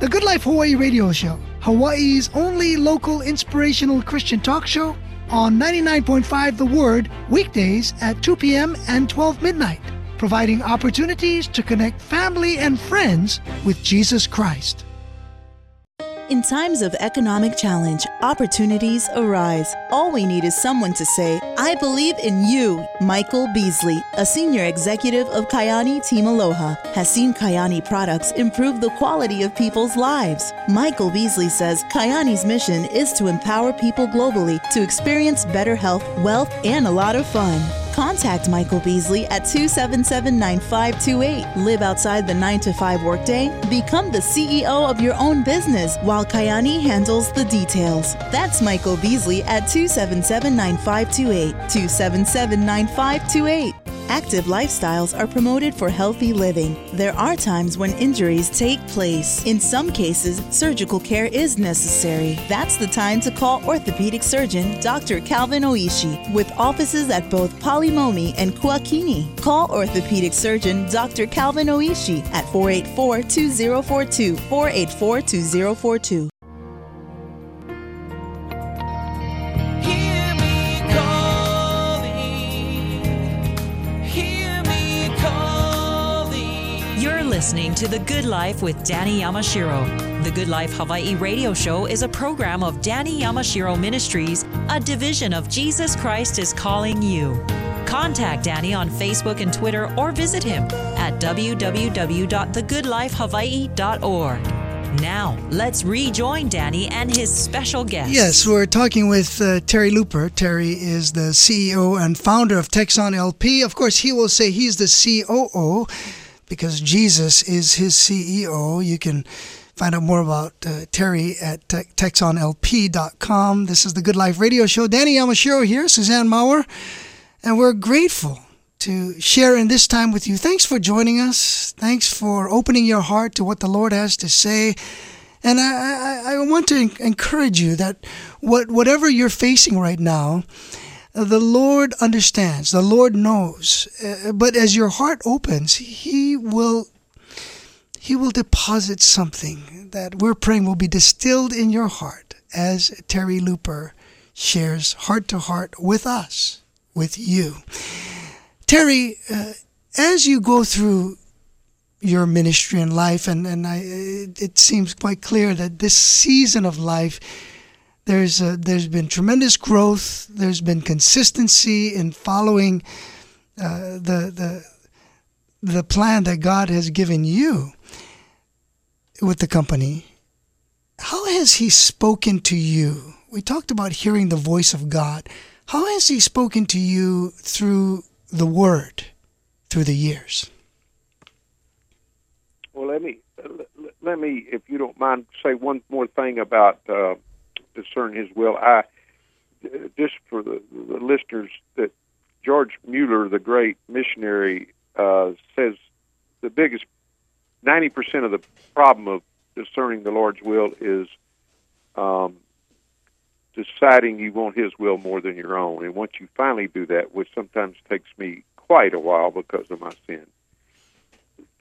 Speaker 2: The Good Life Hawaii radio show Hawaii's only local inspirational Christian talk show on 99.5 The Word, weekdays at 2 p.m. and 12 midnight, providing opportunities to connect family and friends with Jesus Christ.
Speaker 9: In times of economic challenge, opportunities arise. All we need is someone to say, I believe in you. Michael Beasley, a senior executive of Kyani Team Aloha, has seen Kyani products improve the quality of people's lives. Michael Beasley says Kyani's mission is to empower people globally to experience better health, wealth, and a lot of fun. Contact Michael Beasley at 277 9528. Live outside the 9 to 5 workday. Become the CEO of your own business while Kyani handles the details. That's Michael Beasley at 277 9528. 277 9528. Active lifestyles are promoted for healthy living. There are times when injuries take place. In some cases, surgical care is necessary. That's the time to call orthopedic surgeon Dr. Calvin Oishi with offices at both Pali Momi and Kuakini. Call orthopedic surgeon Dr. Calvin Oishi at 484 2042 484 2042.
Speaker 1: To The Good Life with Danny Yamashiro. The Good Life Hawaii radio show is a program of Danny Yamashiro Ministries, a division of Jesus Christ is Calling You. Contact Danny on Facebook and Twitter or visit him at www.thegoodlifehawaii.org. Now, let's rejoin Danny and his special guest.
Speaker 2: Yes, we're talking with uh, Terry Looper. Terry is the CEO and founder of Texon LP. Of course, he will say he's the COO because Jesus is his CEO. You can find out more about uh, Terry at te- texonlp.com. This is the Good Life Radio Show. Danny Yamashiro here, Suzanne Maurer, and we're grateful to share in this time with you. Thanks for joining us. Thanks for opening your heart to what the Lord has to say. And I, I, I want to encourage you that what, whatever you're facing right now, the Lord understands, the Lord knows. Uh, but as your heart opens, He will He will deposit something that we're praying will be distilled in your heart as Terry Looper shares heart to heart with us, with you. Terry, uh, as you go through your ministry and life, and, and I, it, it seems quite clear that this season of life, there's a, there's been tremendous growth. There's been consistency in following uh, the the the plan that God has given you with the company. How has He spoken to you? We talked about hearing the voice of God. How has He spoken to you through the Word through the years?
Speaker 4: Well, let me let me, if you don't mind, say one more thing about uh, discern His will. I just for the, the listeners that George Mueller, the great missionary, uh, says the biggest ninety percent of the problem of discerning the Lord's will is um, deciding you want His will more than your own. And once you finally do that, which sometimes takes me quite a while because of my sin,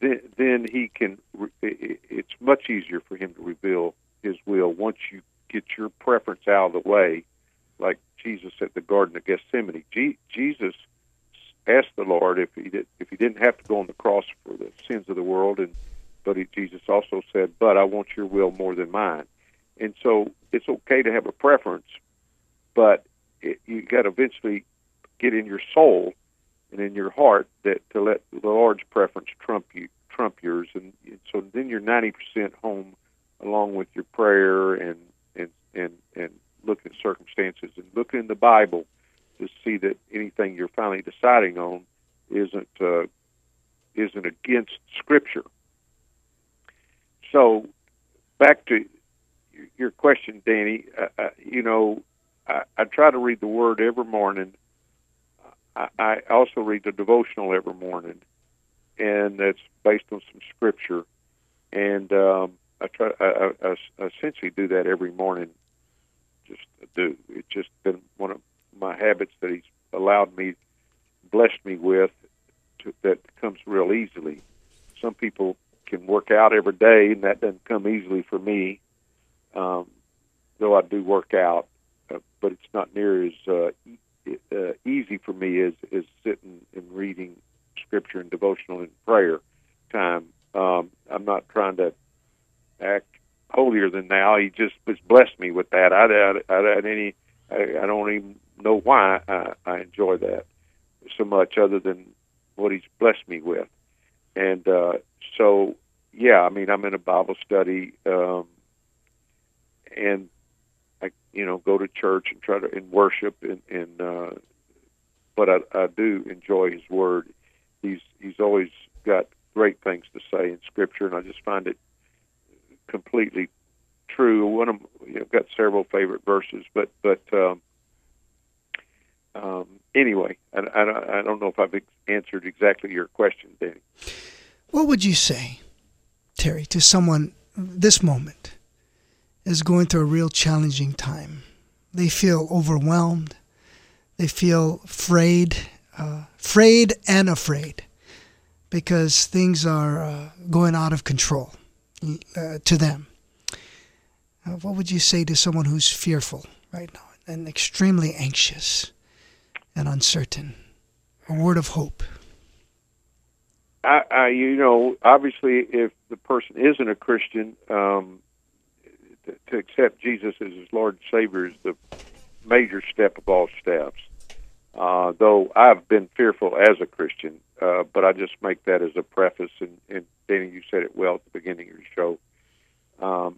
Speaker 4: then, then He can. It's much easier for Him to reveal His will once you get your preference out of the way, like Jesus at the Garden of Gethsemane. Je- Jesus asked the Lord if he did, if he didn't have to go on the cross for the sins of the world, and but he, Jesus also said, "But I want your will more than mine." And so it's okay to have a preference, but it, you got to eventually get in your soul and in your heart that to let the Lord's preference trump you, trump yours, and, and so then you're ninety percent home, along with your prayer and and and looking at circumstances and looking in the Bible to see that anything you're finally deciding on isn't uh, isn't against Scripture. So, back to your question, Danny. Uh, uh, you know, I, I try to read the Word every morning. I, I also read the devotional every morning, and that's based on some Scripture. And um, I try. I, I, I essentially do that every morning. Just do. It's just been one of my habits that He's allowed me, blessed me with, to, that comes real easily. Some people can work out every day, and that doesn't come easily for me. Um, though I do work out, uh, but it's not near as uh, e- uh, easy for me as as sitting and reading scripture and devotional and prayer time. Um, I'm not trying to act holier than thou. He just has blessed me with that. I, I, I, I any I, I don't even know why I, I enjoy that so much, other than what he's blessed me with. And uh, so, yeah, I mean, I'm in a Bible study, um, and I, you know, go to church and try to and worship, and, and uh, but I, I do enjoy his word. He's he's always got great things to say in Scripture, and I just find it completely true. One of you know, got several favorite verses, but but um, um, anyway, I, I, I don't know if I've answered exactly your question, Danny.
Speaker 2: What would you say, Terry, to someone this moment is going through a real challenging time? They feel overwhelmed. They feel afraid, uh, afraid and afraid, because things are uh, going out of control uh, to them. Uh, what would you say to someone who's fearful right now and extremely anxious and uncertain? A word of hope.
Speaker 4: I, I, you know, obviously, if the person isn't a Christian, um, to, to accept Jesus as his Lord and Savior is the major step of all steps. Uh, though I've been fearful as a Christian, uh, but I just make that as a preface. And, and Danny, you said it well at the beginning of your show. Um,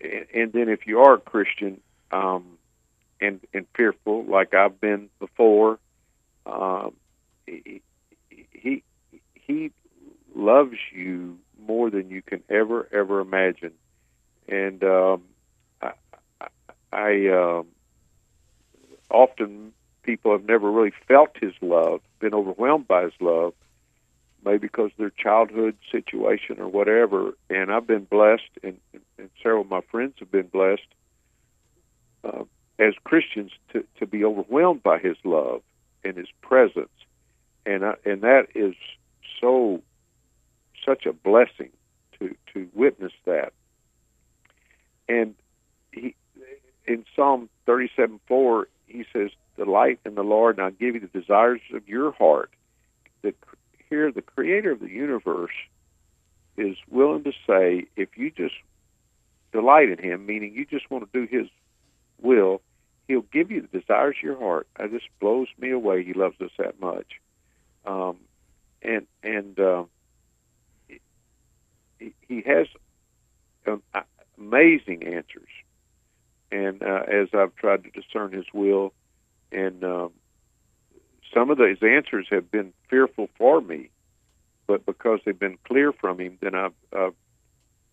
Speaker 4: and, and then if you are a Christian um, and and fearful, like I've been before, um, he, he he loves you more than you can ever ever imagine, and um, I, I, I um, often people have never really felt his love, been overwhelmed by his love, maybe because of their childhood situation or whatever. And I've been blessed, and, and several of my friends have been blessed uh, as Christians to, to be overwhelmed by his love and his presence. And I, and that is so such a blessing to to witness that. And he in Psalm thirty seven four he says, Delight in the Lord and I'll give you the desires of your heart. The here the creator of the universe is willing to say, if you just delight in him, meaning you just want to do his will, he'll give you the desires of your heart. That just blows me away. He loves us that much. Um, and and uh, he, he has um, amazing answers. And uh, as I've tried to discern His will, and um, some of those answers have been fearful for me, but because they've been clear from Him, then I've, I've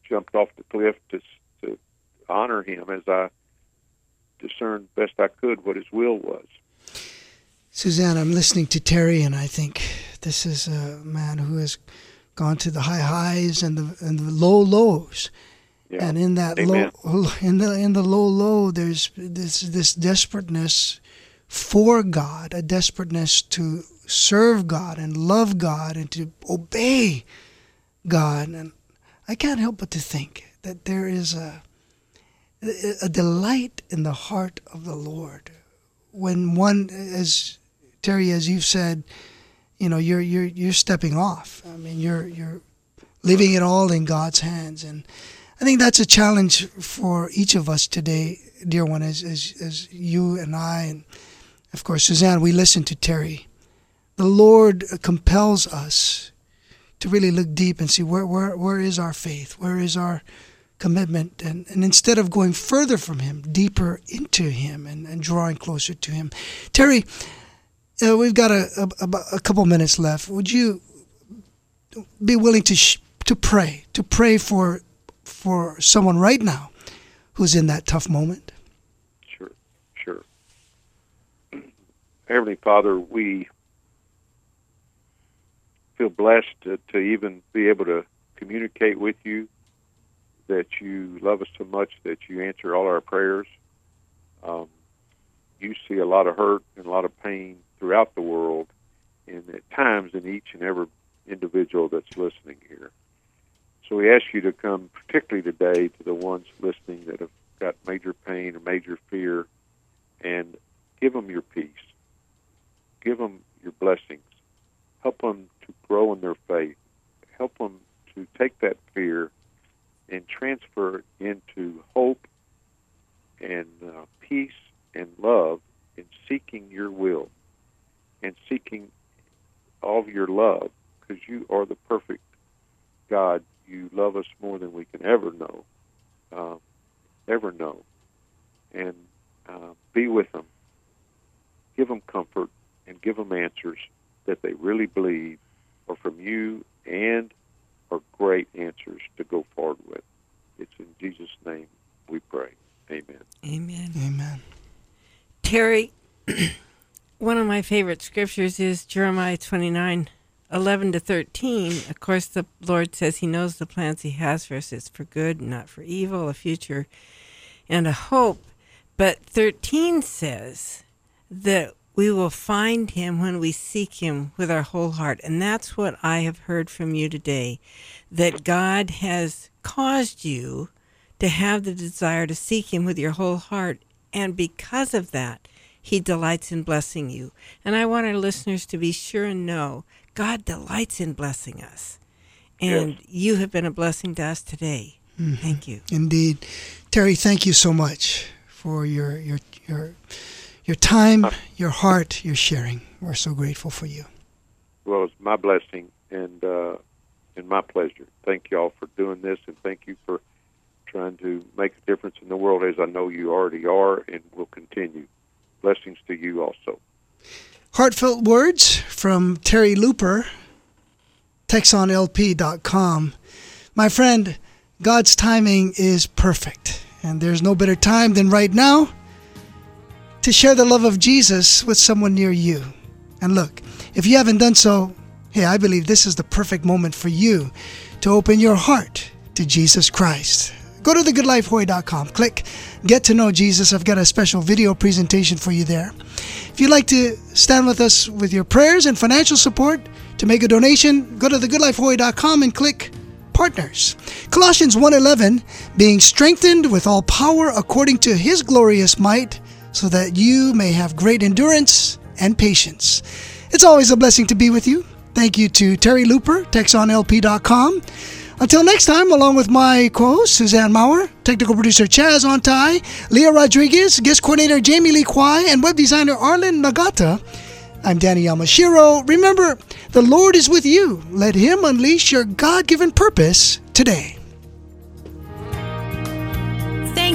Speaker 4: jumped off the cliff to to honor Him as I discerned best I could what His will was.
Speaker 2: Suzanne, I'm listening to Terry, and I think this is a man who has gone to the high highs and the and the low lows.
Speaker 4: Yeah.
Speaker 2: And in that
Speaker 4: Amen.
Speaker 2: low, in the in the low low, there's this this desperateness for God, a desperateness to serve God and love God and to obey God. And I can't help but to think that there is a a delight in the heart of the Lord when one, as Terry, as you've said, you know, you're you're you're stepping off. I mean, you're you're leaving it all in God's hands, and I think that's a challenge for each of us today, dear one. As as as you and I, and of course Suzanne, we listen to Terry. The Lord compels us to really look deep and see where where where is our faith, where is our commitment, and, and instead of going further from Him, deeper into Him, and, and drawing closer to Him. Terry, uh, we've got a, a, a couple minutes left. Would you be willing to sh- to pray, to pray for for someone right now who's in that tough moment?
Speaker 4: Sure, sure. Heavenly Father, we feel blessed to, to even be able to communicate with you, that you love us so much that you answer all our prayers. Um, you see a lot of hurt and a lot of pain throughout the world, and at times in each and every individual that's listening here. So we ask you to come, particularly today, to the ones listening that have got major pain or major fear, and give them your peace. Give them your blessings. Help them to grow in their faith. Help them to take that fear and transfer it into hope and uh, peace and love in seeking your will and seeking all of your love because you are the perfect God. You love us more than we can ever know, uh, ever know. And uh, be with them. Give them comfort and give them answers that they really believe are from you and are great answers to go forward with. It's in Jesus' name we pray. Amen.
Speaker 3: Amen.
Speaker 2: Amen.
Speaker 3: Terry, one of my favorite scriptures is Jeremiah 29 11 to 13. Of course, the Lord says He knows the plans He has for us. It's for good, not for evil, a future and a hope. But 13 says that we will find Him when we seek Him with our whole heart. And that's what I have heard from you today that God has caused you to have the desire to seek Him with your whole heart. And because of that, He delights in blessing you. And I want our listeners to be sure and know God delights in blessing us. And
Speaker 4: Yes.
Speaker 3: you have been a blessing to us today. Mm-hmm. Thank you.
Speaker 2: Indeed. Terry, thank you so much for your your your your time, your heart, your sharing. We're so grateful for you.
Speaker 4: Well, it's my blessing and uh, and my pleasure. Thank you all for doing this, and thank you for trying to make a difference in the world, as I know you already are, and will continue. Blessings to you also.
Speaker 2: Heartfelt words from Terry Looper, TexonLP.com. My friend, God's timing is perfect, and there's no better time than right now to share the love of Jesus with someone near you. And look, if you haven't done so, hey, I believe this is the perfect moment for you to open your heart to Jesus Christ. Go to thegoodlifehawaii.com, click Get to Know Jesus. I've got a special video presentation for you there. If you'd like to stand with us with your prayers and financial support to make a donation, go to thegoodlifehawaii.com and click Partners. Colossians 1:11, being strengthened with all power according to his glorious might, so that you may have great endurance and patience. It's always a blessing to be with you. Thank you to Terry Looper, TexonLP.com. Until next time, along with my co-host Suzanne Maurer, technical producer Chaz Ontai, Leah Rodriguez, guest coordinator Jamie Lee Kwai, and web designer Arlen Nagata, I'm Danny Yamashiro. Remember, the Lord is with you. Let Him unleash your God-given purpose today.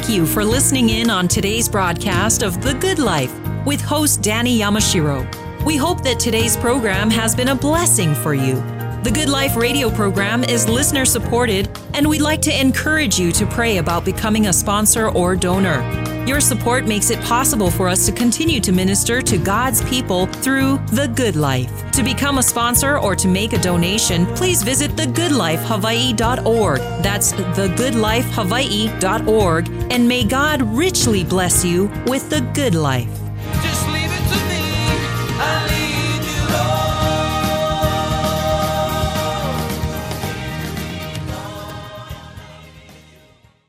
Speaker 1: Thank you for listening in on today's broadcast of The Good Life with host Danny Yamashiro. We hope that today's program has been a blessing for you. The Good Life radio program is listener supported, and we'd like to encourage you to pray about becoming a sponsor or donor. Your support makes it possible for us to continue to minister to God's people through The Good Life. To become a sponsor or to make a donation, please visit thegoodlifehawaii.org. That's thegoodlifehawaii.org, and may God richly bless you with the good life.